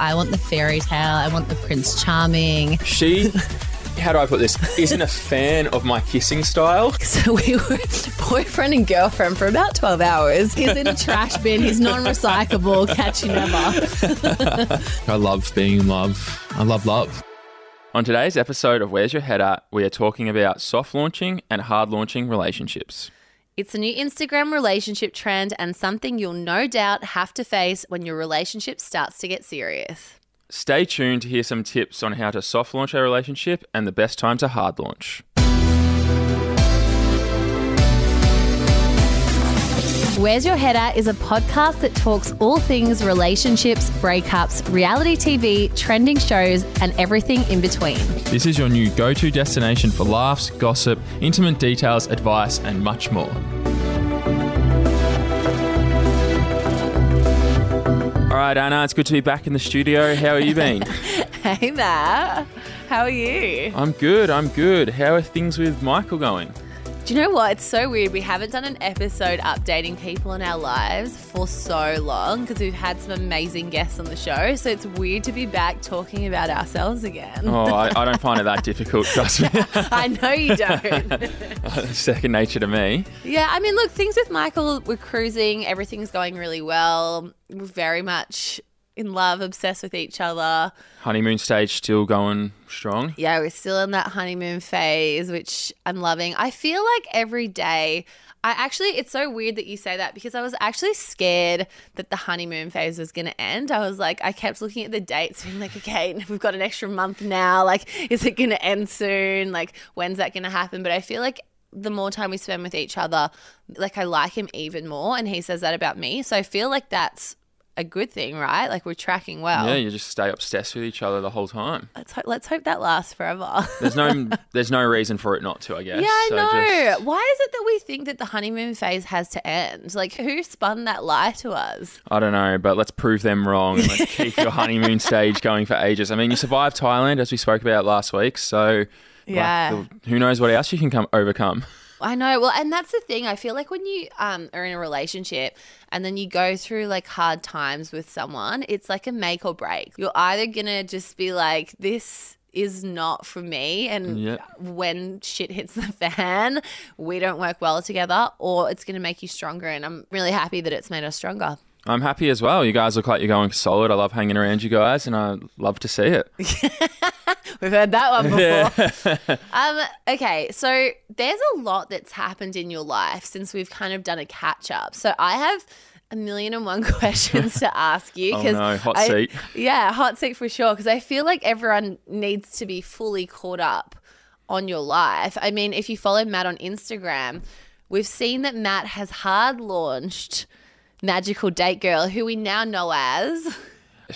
I want the fairy tale. I want the Prince Charming. She, how do I put this, isn't a fan of my kissing style. So we were boyfriend and girlfriend for about 12 hours. He's in a trash bin. He's non-recyclable. Catch you never. I love being in love. I love love. On today's episode of Where's Your Head At, we are talking about soft launching and hard launching relationships. It's a new Instagram relationship trend and something you'll no doubt have to face when your relationship starts to get serious. Stay tuned to hear some tips on how to soft launch a relationship and the best time to hard launch. Where's Your Head At is a podcast that talks all things relationships, breakups, reality TV, trending shows, and everything in between. This is your new go to destination for laughs, gossip, intimate details, advice, and much more. All right, Anna, it's good to be back in the studio. How are you been? Hey, Matt. How are you? I'm good, I'm good. How are things with Michael going? Do you know what? It's so weird. We haven't done an episode updating people in our lives for so long because we've had some amazing guests on the show. So it's weird to be back talking about ourselves again. Oh, I, I don't find it that difficult, trust me. I know you don't. Second nature to me. yeah, I mean, look, things with Michael, we're cruising. Everything's going really well. We're very much in love, obsessed with each other. Honeymoon stage still going strong. Yeah, we're still in that honeymoon phase, which I'm loving. I feel like every day, I actually, it's so weird that you say that because I was actually scared that the honeymoon phase was going to end. I was like, I kept looking at the dates, being like, okay, we've got an extra month now. Like, is it going to end soon? Like, when's that going to happen? But I feel like the more time we spend with each other, like, I like him even more. And he says that about me. So I feel like that's a good thing, right? Like, we're tracking well. Yeah, you just stay obsessed with each other the whole time. Let's hope, let's hope that lasts forever. There's no there's no reason for it not to, I guess. Yeah, I So know. just- Why is it that we think that the honeymoon phase has to end? Like, who spun that lie to us? I don't know, but let's prove them wrong and let's keep your honeymoon stage going for ages. I mean, you survived Thailand as we spoke about last week, so Yeah. the- who knows what else you can come overcome. I know. Well, and that's the thing. I feel like when you um, are in a relationship and then you go through like hard times with someone, it's like a make or break. You're either going to just be like, this is not for me. And Yep. when shit hits the fan, we don't work well together, or it's going to make you stronger. And I'm really happy that it's made us stronger. I'm happy as well. You guys look like you're going solid. I love hanging around you guys, and I love to see it. We've heard that one before. um, okay, so there's a lot that's happened in your life since we've kind of done a catch up. So I have a million and one questions to ask you Oh no, hot I- seat. Yeah, hot seat for sure. Because I feel like everyone needs to be fully caught up on your life. I mean, if you follow Matt on Instagram, we've seen that Matt has hard launched Magical Date Girl, who we now know as.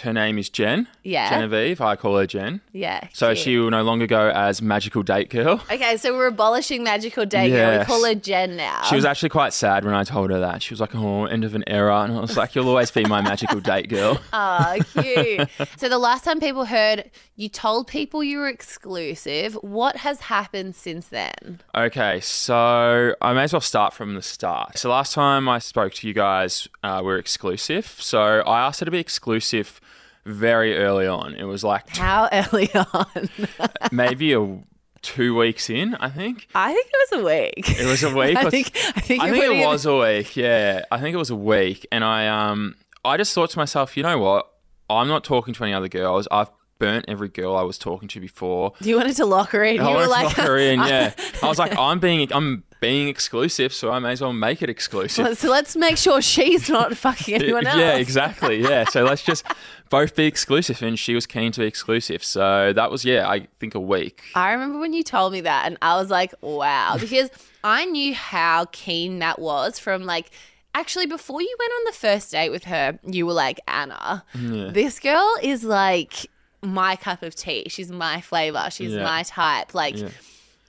Her name is Jen. Yeah. Genevieve. I call her Jen. Yeah. So cute. she will no longer go as Magical Date Girl. Okay, so we're abolishing Magical Date Girl. We call her Jen now. She was actually quite sad when I told her that. She was like, "Oh, end of an era," and I was like, "You'll always be my magical date girl." Oh, cute. so the last time people heard you told people you were exclusive, what has happened since then? Okay, so I may as well start from the start. So last time I spoke to you guys, uh, we're exclusive. So I asked her to be exclusive very early on. It was like t- How early on? maybe a two weeks in, I think. I think it was a week. It was a week. I think I think, I think it was a week. Yeah, I think it was a week, and I um I just thought to myself, you know what? I'm not talking to any other girls. I've burnt every girl I was talking to before. Do you wanted to lock her in. I you were like, lock her in. Yeah, I was like, I'm being I'm being exclusive, so I may as well make it exclusive. so let's make sure she's not fucking anyone else. Yeah, exactly. Yeah, so let's just both be exclusive, and she was keen to be exclusive. So that was yeah, I think a week. I remember when you told me that, and I was like, wow, because I knew how keen that was from like. Actually, before you went on the first date with her, you were like, Anna, this girl is like my cup of tea. She's my flavor. She's Yeah. my type. Like, Yeah.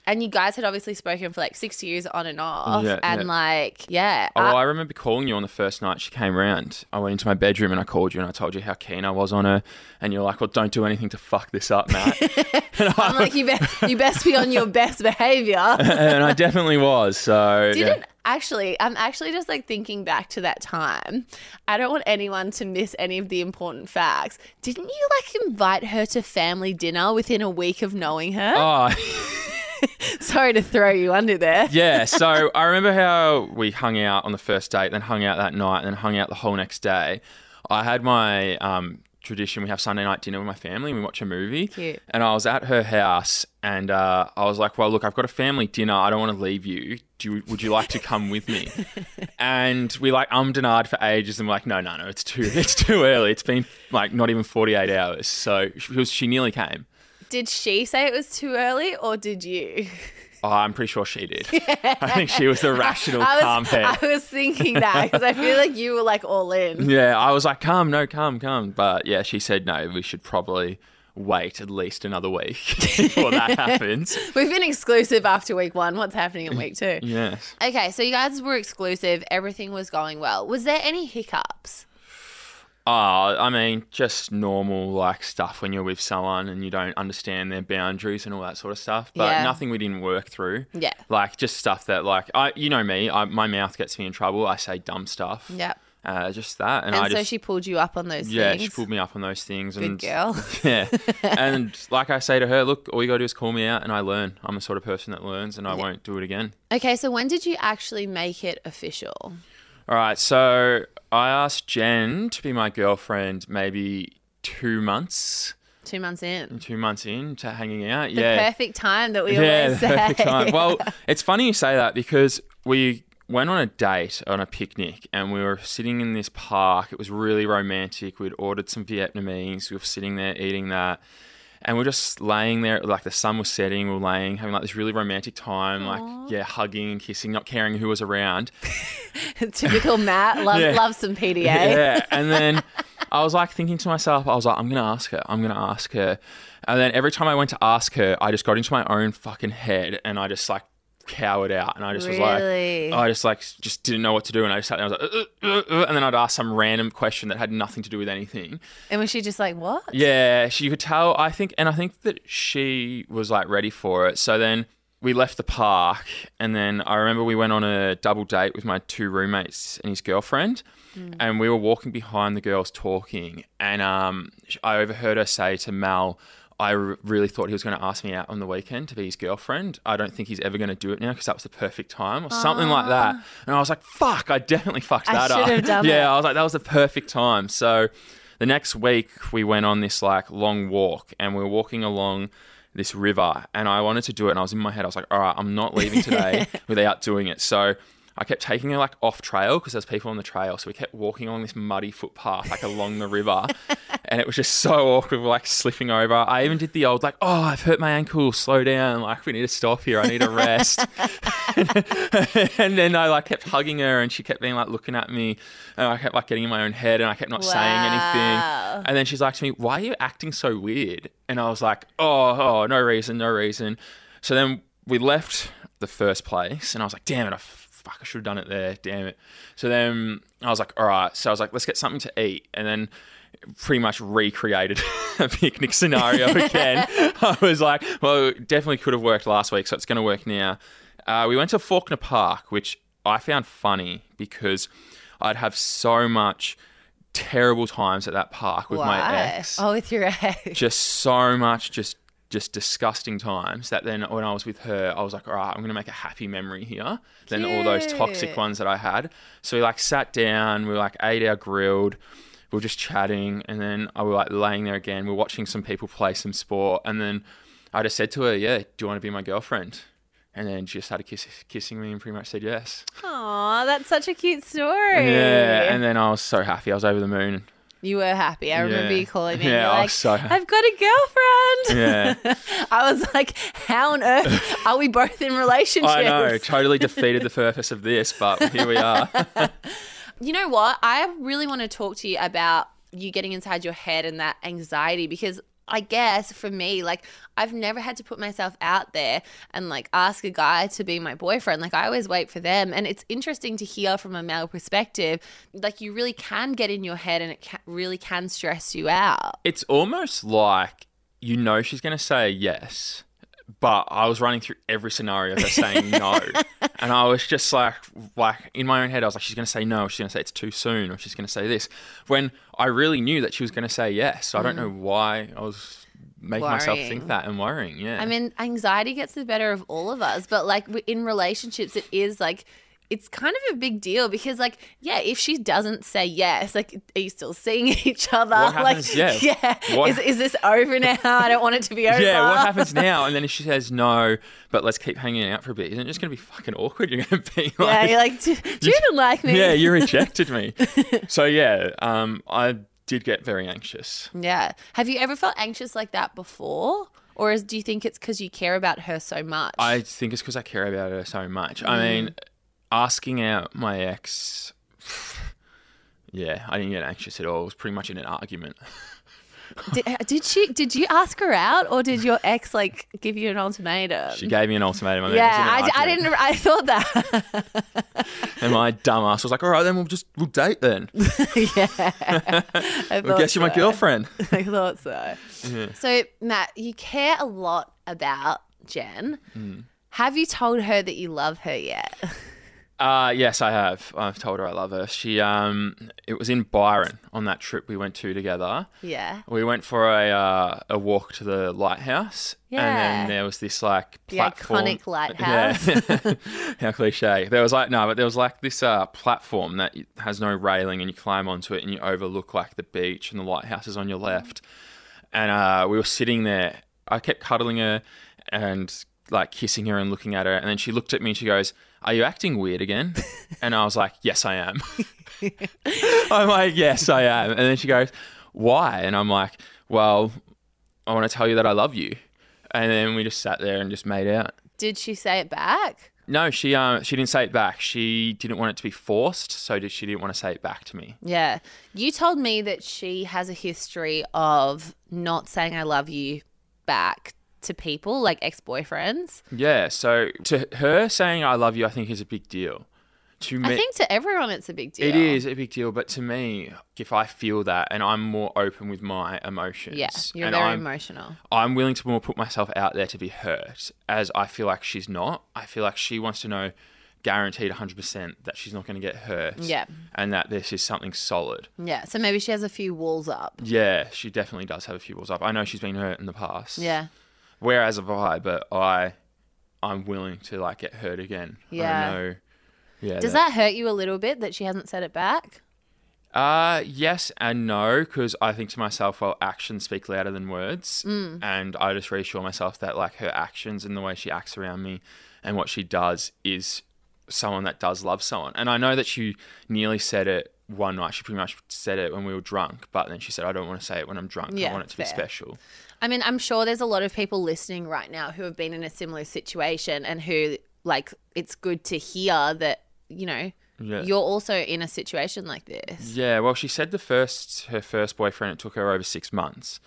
And you guys had obviously spoken for like six years on and off. Yeah, and yeah. like, yeah. Oh, I- I remember calling you on the first night she came round. I went into my bedroom and I called you and I told you how keen I was on her. And you're like, well, don't do anything to fuck this up, Matt. and, I'm I, like, you, be- you best be on your best behavior. and I definitely was. So. Didn't Actually, I'm actually just like thinking back to that time. I don't want anyone to miss any of the important facts. Didn't you like invite her to family dinner within a week of knowing her? Oh, Sorry to throw you under there. yeah. So I remember how we hung out on the first date, then hung out that night, and then hung out the whole next day. I had my um, tradition. We have Sunday night dinner with my family. and We watch a movie. Cute. And I was at her house, and uh, I was like, "Well, look, I've got a family dinner. I don't want to leave you. Do you, would you like to come with me?" and we like ummed and ahed for ages, and we're like, "No, no, no. It's too, it's too early. It's been like not even forty eight hours." So she, was, she nearly came. Did she say it was too early or did you? Oh, I'm pretty sure she did. I think she was the rational, I calm was, head. I was thinking that because I feel like you were like all in. Yeah, I was like, come, no, come, come. But yeah, she said, no, we should probably wait at least another week before that happens. We've been exclusive after week one. What's happening in week two? Yes. Okay, so you guys were exclusive. Everything was going well. Was there any hiccups? Oh, I mean, just normal like stuff when you're with someone and you don't understand their boundaries and all that sort of stuff. But Yeah. nothing we didn't work through. Yeah. Like just stuff that like I, you know me, I, my mouth gets me in trouble. I say dumb stuff. Yeah. Uh, just that, and, And I so just she pulled you up on those things. yeah, things. she pulled me up on those things. Good and girl. Yeah. and like I say to her, look, all you got to do is call me out and I learn. I'm the sort of person that learns and I won't do it again. Okay, so when did you actually make it official? All right. So I asked Jen to be my girlfriend maybe two months, Two months in. two months in to hanging out. The yeah. perfect time that we yeah, always the say. perfect time. Well, it's funny you say that because we went on a date on a picnic and we were sitting in this park. It was really romantic. We'd ordered some Vietnamese. We were sitting there eating that. And we're just laying there, like the sun was setting. We were laying, having like this really romantic time, like yeah, hugging and kissing, not caring who was around. Typical Matt. Love, Yeah. love some PDA. Yeah. And then I was like thinking to myself, I was like, I'm going to ask her. I'm going to ask her. And then every time I went to ask her, I just got into my own fucking head and I just like cowered out. And I just Really? was like, I just like, just didn't know what to do. And I just sat there, and I was like, uh, uh, uh, and then I'd ask some random question that had nothing to do with anything. And was she just like, what? Yeah, she could tell. I think, and I think that she was like ready for it. So then we left the park, and then I remember we went on a double date with my two roommates and his girlfriend, and we were walking behind the girls talking, and um, I overheard her say to Mal. I really thought he was going to ask me out on the weekend to be his girlfriend. I don't think he's ever going to do it now because that was the perfect time or something like that. Ah. And I was like, fuck, I definitely fucked I that up. have done yeah, that. I was like, that was the perfect time. So the next week we went on this like long walk and we were walking along this river and I wanted to do it and I was in my head, I was like, all right, I'm not leaving today without doing it. So I kept taking her like off trail because there's people on the trail. So we kept walking along this muddy footpath like along the river. And it was just so awkward, we're like slipping over. I even did the old like, oh, I've hurt my ankle, slow down. Like we need to stop here. I need a rest. and then I like kept hugging her and she kept being like looking at me and I kept like getting in my own head and I kept not saying anything. And then she's like to me, Why are you acting so weird? And I was like, Oh, oh, no reason, no reason. So then we left the first place and I was like, damn it, I fuck, I should have done it there. Damn it. So then I was like, all right. So I was like, let's get something to eat. And then pretty much recreated a picnic scenario again. I was like, well, definitely could have worked last week, so it's going to work now. Uh, we went to Faulkner Park, which I found funny because I'd have so much terrible times at that park with my Why? ex Oh, with your ex. just so much just just disgusting times that then when I was with her, I was like, all right, I'm gonna make a happy memory here. Then all those toxic ones that I had. So we like sat down, we like ate our grilled, we were just chatting, and then I was like laying there again. We are watching some people play some sport, and then I just said to her, "Yeah, do you want to be my girlfriend?" And then she just started kiss- kissing me and pretty much said yes. Aw, that's such a cute story. Yeah, and then I was so happy. I was over the moon. You were happy. I remember Yeah. you calling me. Yeah, and you're I like, was so happy. I've got a girlfriend. Yeah. I was like, how on earth are we both in relationships? I know, totally defeated the purpose of this, but here we are. You know what? I really want to talk to you about you getting inside your head and that anxiety because I guess for me, like, I've never had to put myself out there and like ask a guy to be my boyfriend. Like, I always wait for them. And it's interesting to hear from a male perspective, like, you really can get in your head and it ca- really can stress you out. it's almost like you know she's going to say yes, but I was running through every scenario of her saying no, and I was just like, like in my own head, I was like, she's going to say no, she's going to say it's too soon, or she's going to say this. When I really knew that she was going to say yes, so I don't know mm. why I was making myself think that and worrying. Yeah, I mean, anxiety gets the better of all of us, but like in relationships, it is like it's kind of a big deal because, like, yeah, if she doesn't say yes, like, are you still seeing each other? Like, yeah. What- is, is this over now? I don't want it to be over. yeah, what happens now? And then if she says no, but let's keep hanging out for a bit, isn't it just going to be fucking awkward? You're going to be like, Yeah, you're like, do, do you even like me? yeah, you rejected me. so yeah, um, I did get very anxious. Yeah. Have you ever felt anxious like that before? Or is, do you think it's because you care about her so much? I think it's because I care about her so much. I mean, asking out my ex, yeah, I didn't get anxious at all. It was pretty much in an argument. did, uh, did she? Did you ask her out, or did your ex like give you an ultimatum? She gave me an ultimatum. it was yeah, I, an I argument. didn't. I thought that. And my dumbass was like, "All right, then we'll just we'll date then. yeah, I I guess you're my girlfriend." I thought so. So Matt, you care a lot about Jen. Hmm. Have you told her that you love her yet? Uh, yes, I have. I've told her I love her. She, um, it was in Byron on that trip we went to together. yeah. We went for a uh, a walk to the lighthouse, and Yeah. then there was this like The platform. iconic lighthouse. Yeah, how cliche. There was like no, but there was like this uh, platform that has no railing, and you climb onto it, and you overlook like the beach, and the lighthouse is on your left. And uh, we were sitting there. I kept cuddling her and like kissing her and looking at her, and then she looked at me and she goes, "Are you acting weird again?" and I was like, "Yes, I am." I'm like, "Yes, I am." And then she goes, "Why?" And I'm like, "Well, I want to tell you that I love you." And then we just sat there and just made out. Did she say it back? No, she um she didn't say it back. She didn't want it to be forced, so did she didn't want to say it back to me. Yeah. You told me that she has a history of not saying I love you back to people, like ex boyfriends. Yeah, so to her saying I love you, I think is a big deal. To me, I think to everyone it's a big deal. it is a big deal, but to me, if I feel that and I'm more open with my emotions, Yeah. You're very I'm, emotional. I'm willing to more put myself out there to be hurt, as I feel like she's not. I feel like she wants to know, guaranteed 100% that she's not going to get hurt. Yeah. And that this is something solid. Yeah. So maybe she has a few walls up. Yeah, she definitely does have a few walls up. I know she's been hurt in the past. Yeah. Whereas have I, but I, I'm willing to like get hurt again. Yeah. I know. Yeah. Does that hurt you a little bit that she hasn't said it back? Uh, yes and no, because I think to myself, well, actions speak louder than words, Mm. and I just reassure myself that like her actions and the way she acts around me, and what she does is someone that does love someone. And I know that she nearly said it one night. She pretty much said it when we were drunk, but then she said, "I don't want to say it when I'm drunk. Yeah, I want it to be special." I mean, I'm sure there's a lot of people listening right now who have been in a similar situation and who, like, it's good to hear that, you know, Yeah. you're also in a situation like this. Yeah, well, she said the first her first boyfriend it took her over six months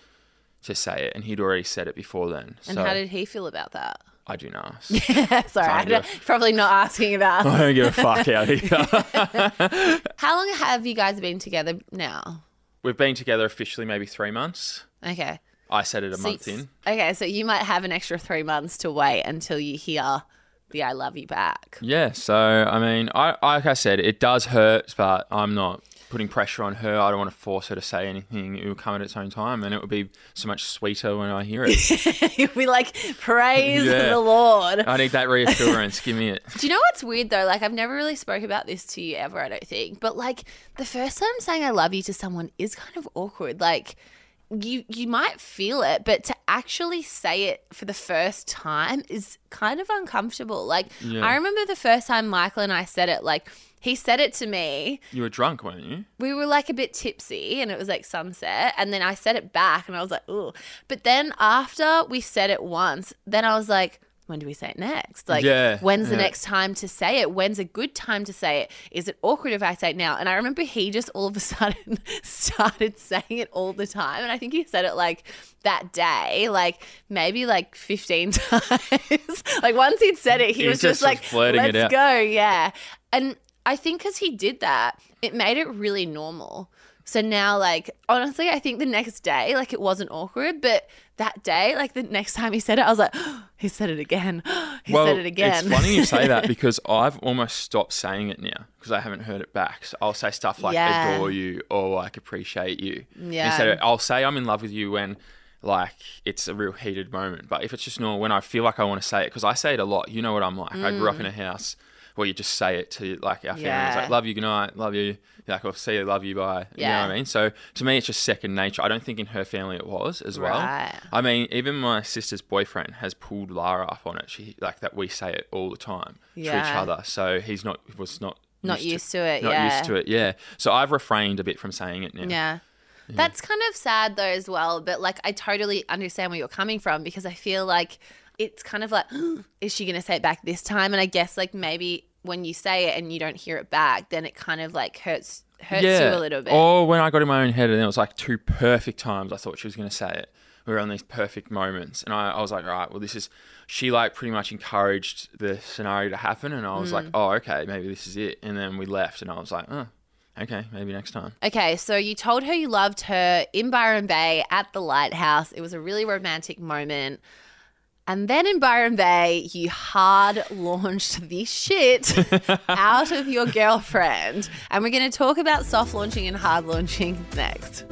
to say it, and he'd already said it before then. And so how did he feel about that? I do not. Sorry, I don't- probably not asking about. I don't give a fuck out here. How long have you guys been together now? We've been together officially maybe three months. Okay. I said it a So month in. Okay, so you might have an extra three months to wait until you hear the I love you back. Yeah, so I mean, I like I said, it does hurt, but I'm not putting pressure on her. I don't want to force her to say anything. It will come at its own time, and it will be so much sweeter when I hear it. You'll be like, praise Yeah. the Lord. I need that reassurance. Give me it. Do you know what's weird though? Like I've never really spoke about this to you ever, I don't think. But like the first time saying I love you to someone is kind of awkward. Like you you might feel it, but to actually say it for the first time is kind of uncomfortable. Like Yeah. I remember the first time Michael and I said it, like he said it to me. You were drunk, weren't you? We were like a bit tipsy and it was like sunset. And then I said it back and I was like, ooh. But then after we said it once, then I was like, when do we say it next? Like, Yeah, when's the yeah. next time to say it? When's a good time to say it? Is it awkward if I say it now? And I remember he just all of a sudden started saying it all the time. And I think he said it like that day, like maybe like 15 times. like once he'd said it, he, He was just just, like, blurting it let's out." go. Yeah. And I think because he did that, it made it really normal. So now, like, honestly, I think the next day, like, it wasn't awkward, but that day, like, the next time he said it, I was like, he said it again. he said it again. It's funny you say that because I've almost stopped saying it now because I haven't heard it back. So I'll say stuff like Yeah. adore you or like appreciate you. Yeah. Instead of, I'll say I'm in love with you when like it's a real heated moment. But if it's just normal, when I feel like I want to say it, because I say it a lot, you know what I'm like. I grew up in mm. a house where you just say it to like our family. It's Mm. Like, love you, good night, love you. Like, or see you, love you, bye. You know Yeah. what I mean? So to me, it's just second nature. I don't think in her family it was as well. Right. I mean, even my sister's boyfriend has pulled Lara up on it. She like that we say it all the time to each Yeah. other. So he's not was not Not used to it, Not yeah. used to it. Yeah. So I've refrained a bit from saying it now. Yeah. That's kind of sad though as well, but like I totally understand where you're coming from because I feel like it's kind of like is she going to say it back this time and I guess like maybe when you say it and you don't hear it back then it kind of like hurts hurts you a little bit. Or when I got in my own head and it was like two perfect times I thought she was going to say it. We were on these perfect moments. And I, I was like, all right, well, this is. She like pretty much encouraged the scenario to happen. And I was Mm. like, oh, okay, maybe this is it. And then we left and I was like, oh, okay, maybe next time. Okay, so you told her you loved her in Byron Bay at the lighthouse. It was a really romantic moment. And then in Byron Bay, you hard launched this shit out of your girlfriend. And we're going to talk about soft launching and hard launching next.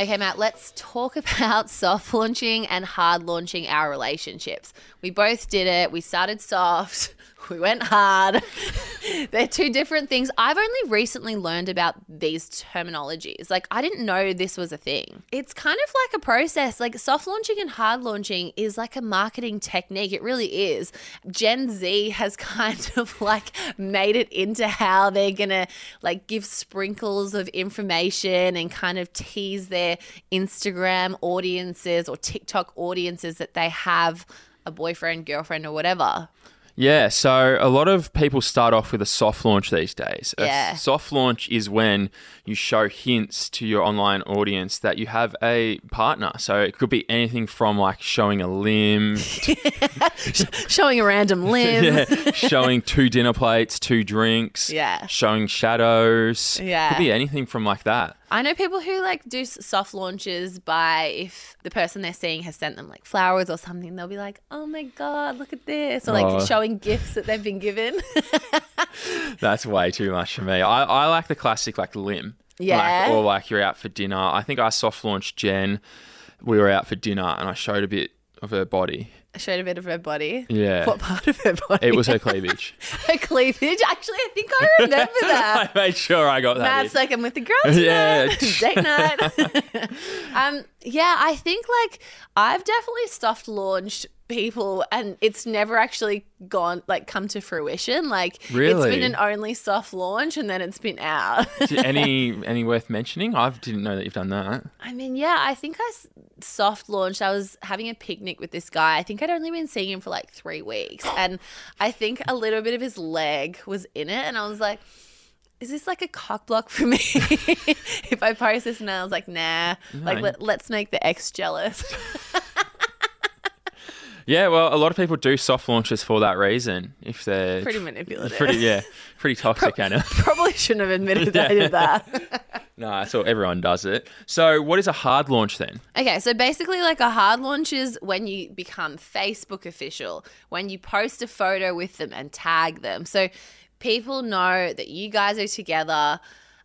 Okay, Matt, let's talk about soft launching and hard launching our relationships. We both did it. We started soft, we went hard. They're two different things. I've only recently learned about these terminologies. Like, I didn't know this was a thing. It's kind of like a process. Like, soft launching and hard launching is like a marketing technique. It really is. Gen Z has kind of like made it into how they're going to like give sprinkles of information and kind of tease their Instagram audiences or TikTok audiences that they have a boyfriend, girlfriend, or whatever. Yeah, so a lot of people start off with a soft launch these days. A Yeah. soft launch is when you show hints to your online audience that you have a partner. So it could be anything from like showing a limb, Showing a random limb. yeah, showing two dinner plates, two drinks, Yeah. showing shadows. Yeah. Could be anything from like that. I know people who like do soft launches by if the person they're seeing has sent them like flowers or something, they'll be like, "Oh my god, look at this!" or like Oh. showing gifts that they've been given. That's way too much for me. I, I like the classic like limb. Yeah. Like, or like you're out for dinner. I think I soft launched Jen. We were out for dinner and I showed a bit of her body. Showed a bit of her body. Yeah. What part of her body? It was her cleavage. her cleavage. Actually, I think I remember that. I made sure I got that. Matt's in. like, I'm with the girls Yeah. Date night. um, yeah, I think like I've definitely soft launched people and it's never actually gone like come to fruition. Like it's been an only soft launch and then it's been out. Any any worth mentioning? I didn't know that you've done that. I mean, yeah, I think I soft launched. I was having a picnic with this guy. I think I'd only been seeing him for like three weeks. And I think a little bit of his leg was in it. And I was like, is this like a cock block for me? if I post this and I was like, nah, like No. let, let's make the ex jealous. Yeah, well, a lot of people do soft launches for that reason. If they're Pretty manipulative. pretty yeah, pretty toxic, Anna. Probably shouldn't have admitted that I did that. no, I thought everyone does it. So, what is a hard launch then? Okay, so basically, like a hard launch is when you become Facebook official, when you post a photo with them and tag them. So people know that you guys are together.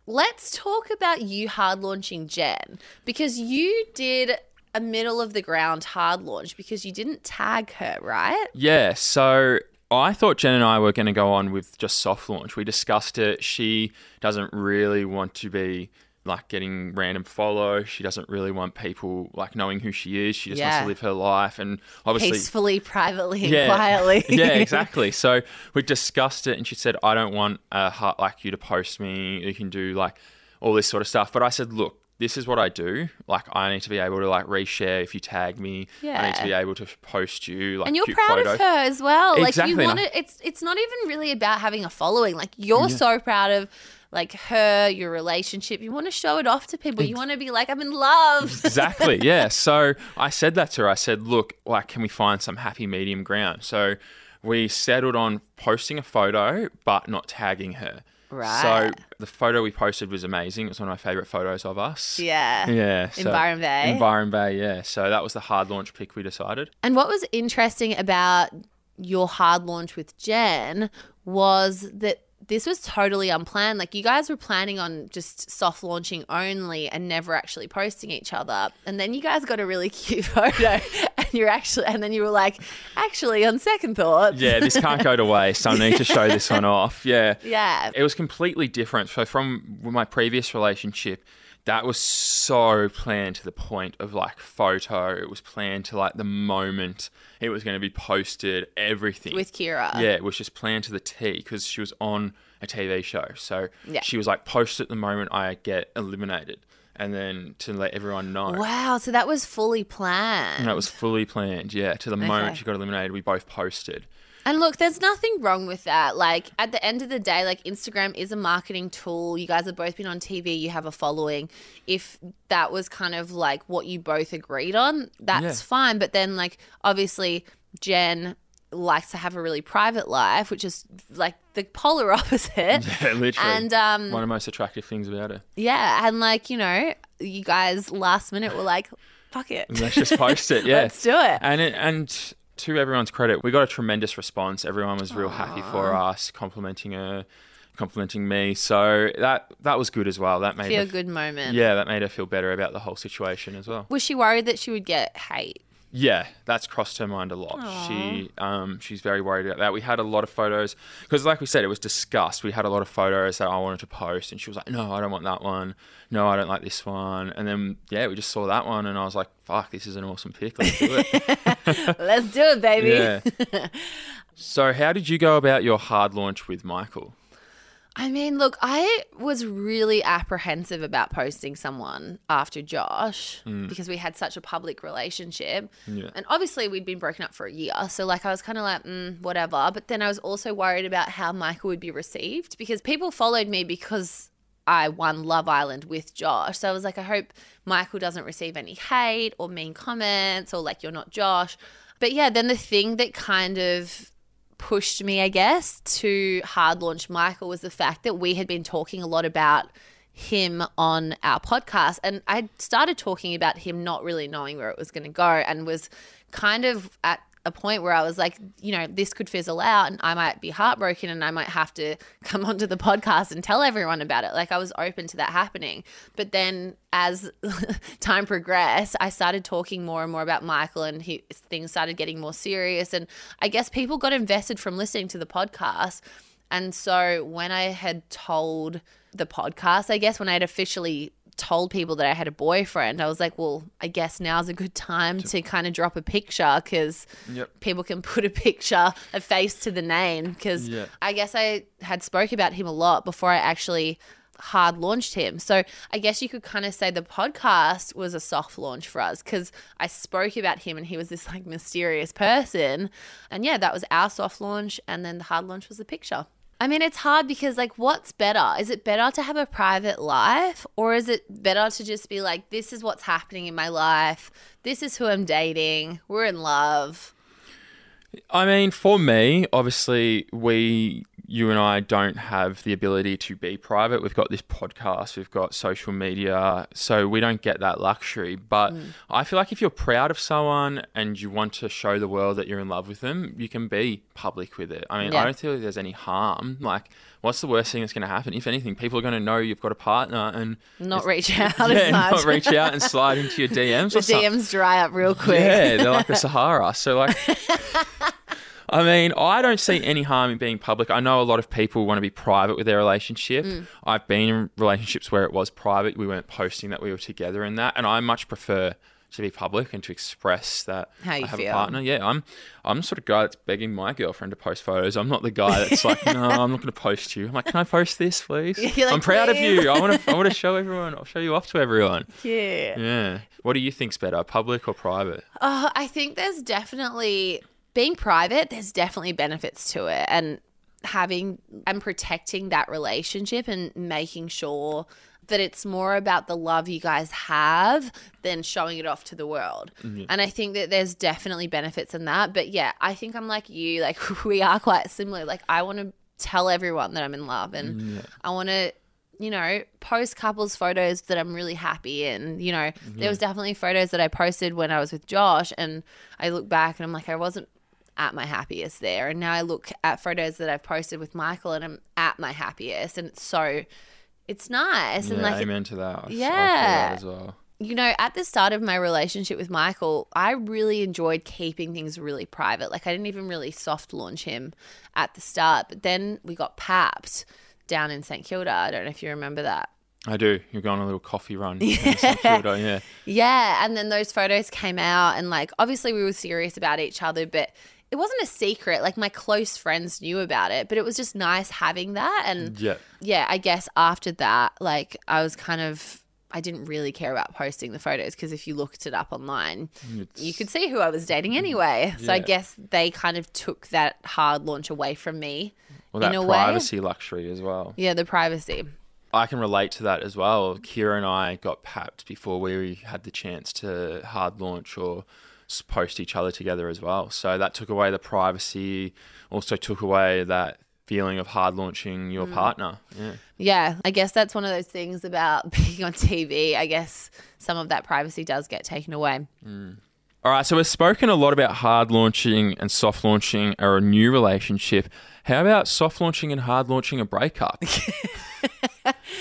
Let's talk about you hard launching Jen because you did a middle of the ground hard launch because you didn't tag her, right? Yeah, so I thought Jen and I were going to go on with just soft launch. We discussed it. She doesn't really want to be like getting random follow. She doesn't really want people like knowing who she is. She just wants to live her life and obviously Peacefully, privately, and quietly. yeah, exactly. So we discussed it, and she said, "I don't want a heart like you to post me. You can do like all this sort of stuff." But I said, "Look." This is what I do. Like, I need to be able to like reshare if you tag me. I need to be able to post you like and you're proud photos. of her as well. Like Exactly, you want I- to. It's it's not even really about having a following. Like you're so proud of like her, your relationship. You want to show it off to people. You want to be like, I'm in love. exactly yeah so i said that to her i said look like can we find some happy medium ground so we settled on posting a photo but not tagging her Right. So the photo we posted was amazing. It was one of my favorite photos of us. Yeah. Yeah. So, In Byron Bay. In Byron Bay, yeah. So that was the hard launch pick we decided. And what was interesting about your hard launch with Jen was that this was totally unplanned. Like you guys were planning on just soft launching only and never actually posting each other. And then you guys got a really cute photo and you're actually and then you were like, actually on second thought. Yeah, this can't go to waste. I need to show this one off. Yeah. Yeah. It was completely different. So from my previous relationship, that was so planned to the point of like photo. It was planned to like the moment it was going to be posted, everything. With Kira. Yeah, it was just planned to the T because she was on a TV show. So Yeah. she was like, post at the moment I get eliminated. And then to let everyone know. Wow, so that was fully planned. And that was fully planned, yeah. To the Okay. moment she got eliminated, we both posted. And look, there's nothing wrong with that. Like at the end of the day, like Instagram is a marketing tool. You guys have both been on TV, you have a following. If that was kind of like what you both agreed on, that's Yeah. fine. But then like obviously Jen likes to have a really private life, which is like the polar opposite. Yeah, literally. And um One of the most attractive things about it. yeah, and like, you know, you guys last minute were like, fuck it. Let's just post it, yeah. Let's do it. And it, and to everyone's credit, we got a tremendous response. Everyone was real happy for us, complimenting her, complimenting me. So that that was good as well. That made Feel her, good moment. Yeah, that made her feel better about the whole situation as well. Was she worried that she would get hate? Yeah, that's crossed her mind a lot. She um she's very worried about that. We had a lot of photos because, like we said, it was discussed. We had a lot of photos that I wanted to post, and she was like, "No, I don't want that one. No, I don't like this one." And then yeah, we just saw that one, and I was like, "Fuck, this is an awesome pick. Let's do it." Let's do it, baby. yeah. So, how did you go about your hard launch with Michael? I mean, look, I was really apprehensive about posting someone after Josh because we had such a public relationship. Yeah. And obviously, we'd been broken up for a year. So, like, I was kind of like, mm, whatever. But then I was also worried about how Michael would be received because people followed me because I won Love Island with Josh. So I was like, I hope Michael doesn't receive any hate or mean comments or like, you're not Josh. But yeah, then the thing that kind of pushed me, I guess, to hard launch Michael was the fact that we had been talking a lot about him on our podcast. And I started talking about him not really knowing where it was going to go and was kind of at a point where I was like, you know, this could fizzle out and I might be heartbroken and I might have to come onto the podcast and tell everyone about it. Like I was open to that happening. But then as time progressed, I started talking more and more about Michael and he, things started getting more serious. And I guess people got invested from listening to the podcast. And so when I had told the podcast, I guess when I had officially told people that I had a boyfriend, I was like, well, I guess now's a good time to kind of drop a picture because Yep. people can put a picture, a face to the name. Because Yeah. I guess I had spoke about him a lot before I actually hard launched him. So I guess you could kind of say the podcast was a soft launch for us because I spoke about him and he was this like mysterious person. And yeah, that was our soft launch. And then the hard launch was the picture. I mean, it's hard because, like, what's better? Is it better to have a private life or is it better to just be like, this is what's happening in my life? This is who I'm dating. We're in love. I mean, for me, obviously, we, you and I, don't have the ability to be private. We've got this podcast, we've got social media, so we don't get that luxury. But mm. I feel like if you're proud of someone and you want to show the world that you're in love with them, you can be public with it. I mean, Yeah. I don't feel like there's any harm. Like, what's the worst thing that's going to happen? If anything, people are going to know you've got a partner and Not reach out yeah, not reach out and slide into your DMs the or something. DMs dry up real quick. Yeah, they're like the Sahara. So like I mean, I don't see any harm in being public. I know a lot of people want to be private with their relationship. Mm. I've been in relationships where it was private. We weren't posting that we were together in that. And I much prefer to be public and to express that How you I have feel. a partner. Yeah, I'm I'm the sort of guy that's begging my girlfriend to post photos. I'm not the guy that's like, no, I'm not going to post you. I'm like, can I post this, please? Like, I'm proud of you. I want to I want to show everyone. I'll show you off to everyone. Yeah. Yeah. What do you think's better, public or private? Uh, I think there's definitely being private. There's definitely benefits to it, and having and protecting that relationship and making sure that it's more about the love you guys have than showing it off to the world. Mm-hmm. And I think that there's definitely benefits in that. But yeah, I think I'm like you. Like we are quite similar. Like I want to tell everyone that I'm in love and mm, I want to you know, post couples photos that I'm really happy in. You know, there mm-hmm. was definitely photos that I posted when I was with Josh and I look back and I'm like I wasn't at my happiest there. And now I look at photos that I've posted with Michael and I'm at my happiest and it's so it's nice and Yeah, like amen to that. I f- I feel Yeah. that as well. you know, at the start of my relationship with Michael, I really enjoyed keeping things really private. Like I didn't even really soft launch him at the start, but then we got papped down in St Kilda. I don't know if you remember that. I do. You're going on a little coffee run. St Kilda, yeah. Yeah, and then those photos came out and like obviously we were serious about each other, but it wasn't a secret. Like my close friends knew about it, but it was just nice having that and Yeah. yeah, I guess after that, like I was kind of I didn't really care about posting the photos because if you looked it up online, you could see who I was dating anyway. So I guess they kind of took that hard launch away from me Well, in that a way. privacy luxury as well. Yeah, the privacy. I can relate to that as well. Kira and I got papped before we had the chance to hard launch or post each other together as well. So that took away the privacy, also took away that feeling of hard launching your mm. partner. Yeah. Yeah, I guess that's one of those things about being on TV. I guess some of that privacy does get taken away. Mm. All right, so we've spoken a lot about hard launching and soft launching or a new relationship. How about soft launching and hard launching a breakup?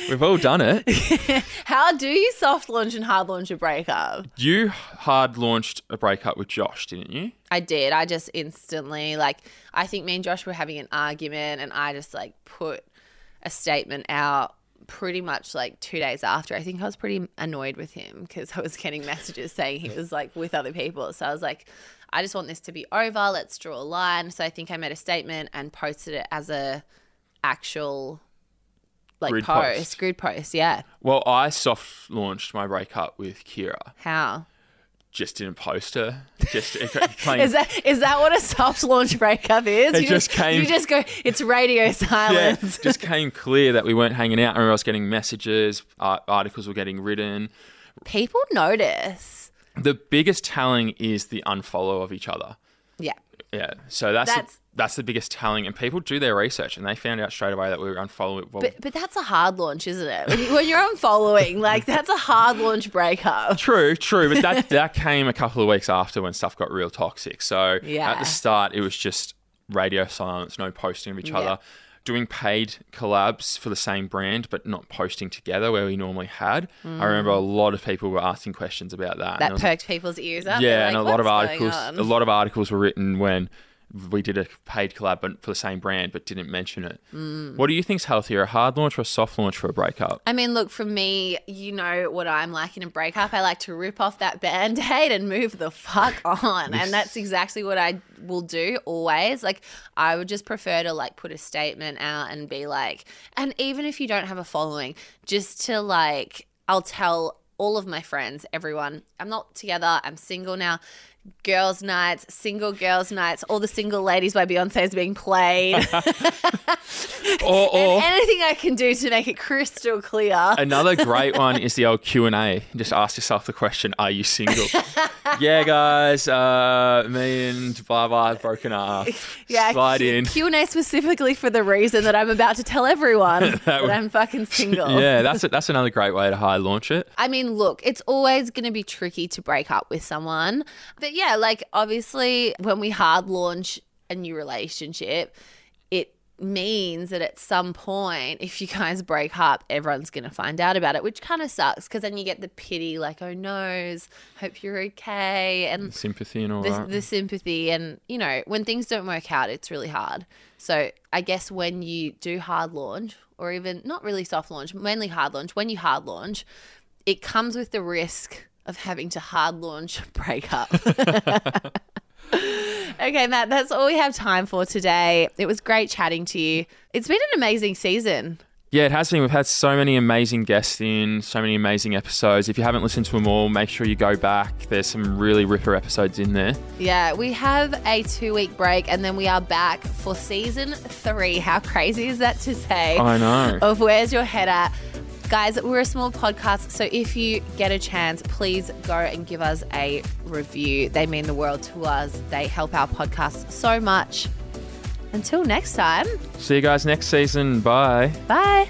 we've all done it. How do you soft launch and hard launch a breakup? You hard launched a breakup with Josh, didn't you? I did. I just instantly like I think me and Josh were having an argument and I just like put a statement out pretty much like 2 days after. I think I was pretty annoyed with him cuz I was getting messages saying he was like with other people. So I was like I just want this to be over. Let's draw a line. So I think I made a statement and posted it as a actual like Grid post, post. grid post, yeah. Well, I soft launched my breakup with Kira. How? Just didn't post her. Just came, Is that is that what a soft launch breakup is? It you just came- You just go. It's radio silence. yeah, just came clear that we weren't hanging out. I remember I was getting messages, uh, articles were getting written. People notice. The biggest telling is the unfollow of each other. Yeah. Yeah, so that's That's- the, that's the biggest telling, and people do their research, and they found out straight away that we were unfollowing. Well, But but that's a hard launch, isn't it? When, you, when you're unfollowing, like that's a hard launch breakup. True, true, but that that came a couple of weeks after when stuff got real toxic. So at the start, it was just radio silence, no posting of each Yeah. other, doing paid collabs for the same brand, but not posting together where we normally had. I remember a lot of people were asking questions about that. Mm. That perked people's ears up. yeah, They're and a lot of articles, a lot of articles were written when we did a paid collab but for the same brand, but didn't mention it. Mm. What do you think's healthier, a hard launch or a soft launch for a breakup? I mean, look, for me, you know what I'm like in a breakup. I like to rip off that band aid and move the fuck on. And that's exactly what I will do always. Like, I would just prefer to like put a statement out and be like, and even if you don't have a following, just to like, I'll tell all of my friends, everyone, I'm not together, I'm single now. Girls' nights, single girls' nights, all the single ladies by Beyonce is being played. Or, or Anything I can do to make it crystal clear. Another great one is the old Q and A. Just ask yourself the question: Are you single? yeah, guys. Uh, me and blah blah broken up. Yeah, Slide Q- in. Q&A specifically for the reason that I'm about to tell everyone that, would- I'm fucking single. Yeah, that's a, that's another great way to high launch it. I mean, look, it's always going to be tricky to break up with someone. But yeah, like obviously when we hard launch a new relationship, it means that at some point if you guys break up everyone's going to find out about it which kind of sucks because then you get the pity like oh noes hope you're okay and Sympathy and all the, that. the sympathy and you know when things don't work out it's really hard so i guess when you do hard launch or even not really soft launch mainly hard launch when you hard launch it comes with the risk of having to hard launch break up okay matt that's all we have time for today it was great chatting to you it's been an amazing season Yeah, it has been. We've had so many amazing guests in, so many amazing episodes. If you haven't listened to them all, make sure you go back. There's some really ripper episodes in there. Yeah, we have a two week break and then we are back for season three. How crazy is that to say? I know. Of Where's Your Head At? Guys, we're a small podcast, so if you get a chance, please go and give us a review. They mean the world to us, they help our podcast so much. Until next time, See you guys next season. Bye. bye.